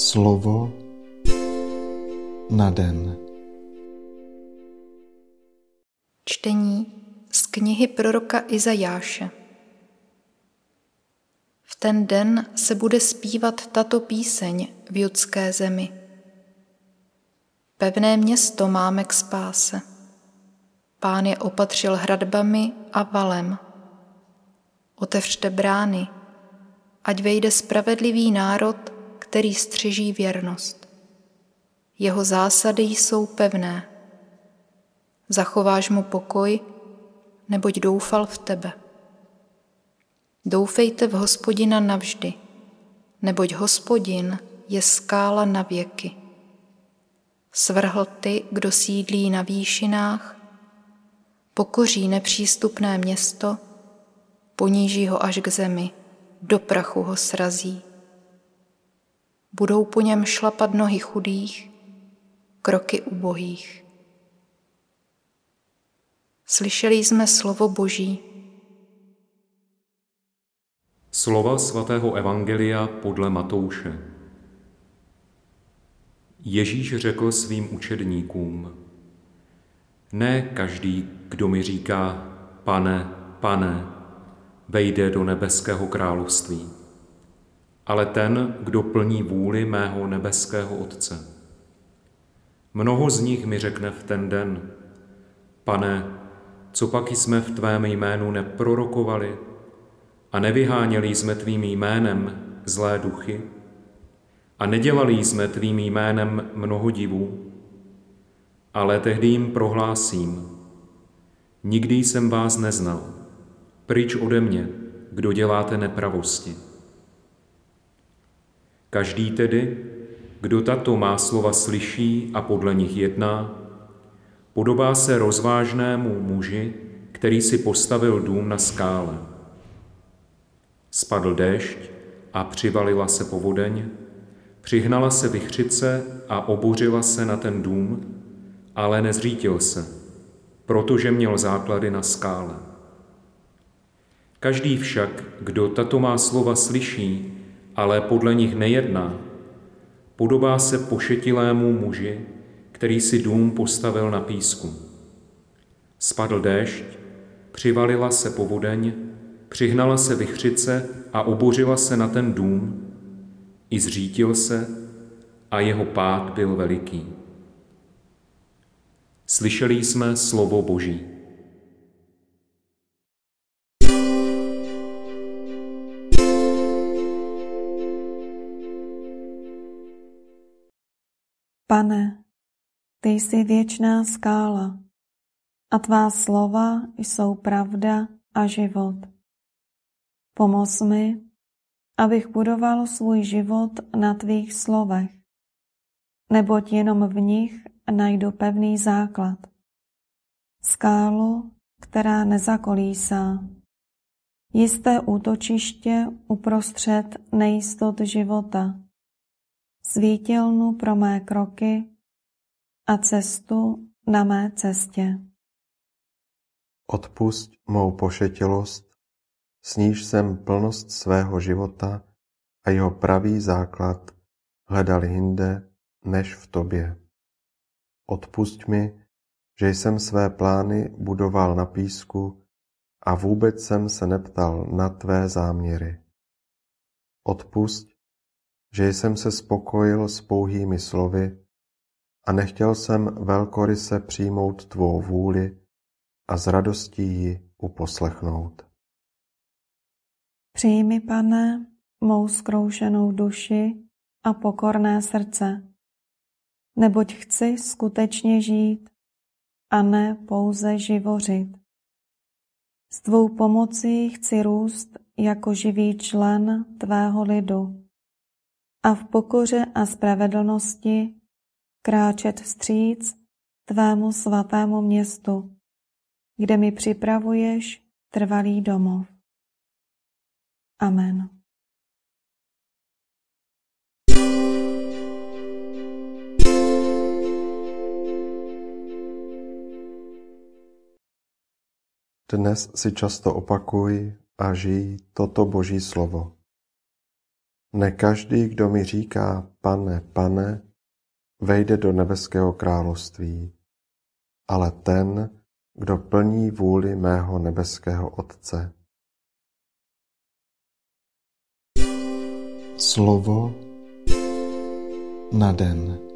Slovo na den. Čtení z knihy proroka Izajáše. V ten den se bude zpívat tato píseň v judské zemi. Pevné město máme k spáse. Pán je opatřil hradbami a valem. Otevřte brány, ať vejde spravedlivý národ, který střeží věrnost. Jeho zásady jsou pevné. Zachováš mu pokoj, neboť doufal v tebe. Doufejte v hospodina navždy, neboť hospodin je skála na věky. Svrhl ty, kdo sídlí na výšinách, pokoří nepřístupné město, poníží ho až k zemi, do prachu ho srazí. Budou po něm šlapat nohy chudých, kroky ubohých. Slyšeli jsme slovo Boží. Slova svatého Evangelia podle Matouše. Ježíš řekl svým učedníkům, ne každý, kdo mi říká, pane, pane, vejde do nebeského království, ale ten, kdo plní vůli mého nebeského Otce. Mnoho z nich mi řekne v ten den, pane, co pak jsme v tvém jménu neprorokovali a nevyháněli jsme tvým jménem zlé duchy a nedělali jsme tvým jménem mnoho divů, ale tehdy jim prohlásím, nikdy jsem vás neznal, pryč ode mě, kdo děláte nepravosti. Každý tedy, kdo tato má slova slyší a podle nich jedná, podobá se rozvážnému muži, který si postavil dům na skále. Spadl déšť a přivalila se povodeň, přihnala se vychřice a obořila se na ten dům, ale nezřítil se, protože měl základy na skále. Každý však, kdo tato má slova slyší, ale podle nich nejedná, podobá se pošetilému muži, který si dům postavil na písku. Spadl déšť, přivalila se povodeň, přihnala se vychřice a obořila se na ten dům, i zřítil se a jeho pád byl veliký. Slyšeli jsme slovo Boží. Pane, ty jsi věčná skála a tvá slova jsou pravda a život. Pomoz mi, abych budoval svůj život na tvých slovech, neboť jenom v nich najdu pevný základ. Skálu, která nezakolísá. Jisté útočiště uprostřed nejistot života. Svítilnu pro mé kroky a cestu na mé cestě. Odpusť mou pošetilost, s níž jsem plnost svého života a jeho pravý základ hledal jinde než v tobě. Odpusť mi, že jsem své plány budoval na písku a vůbec jsem se neptal na tvé záměry. Odpusť, že jsem se spokojil s pouhými slovy a nechtěl jsem velkoryse přijmout tvou vůli a s radostí ji uposlechnout. Přijmi, pane, mou zkroušenou duši a pokorné srdce, neboť chci skutečně žít a ne pouze živořit. S tvou pomocí chci růst jako živý člen tvého lidu a v pokoře a spravedlnosti kráčet vstříc tvému svatému městu, kde mi připravuješ trvalý domov. Amen. Dnes si často opakuj a žij toto Boží slovo. Ne každý, kdo mi říká pane, pane, vejde do nebeského království, ale ten, kdo plní vůli mého nebeského Otce. Slovo na den.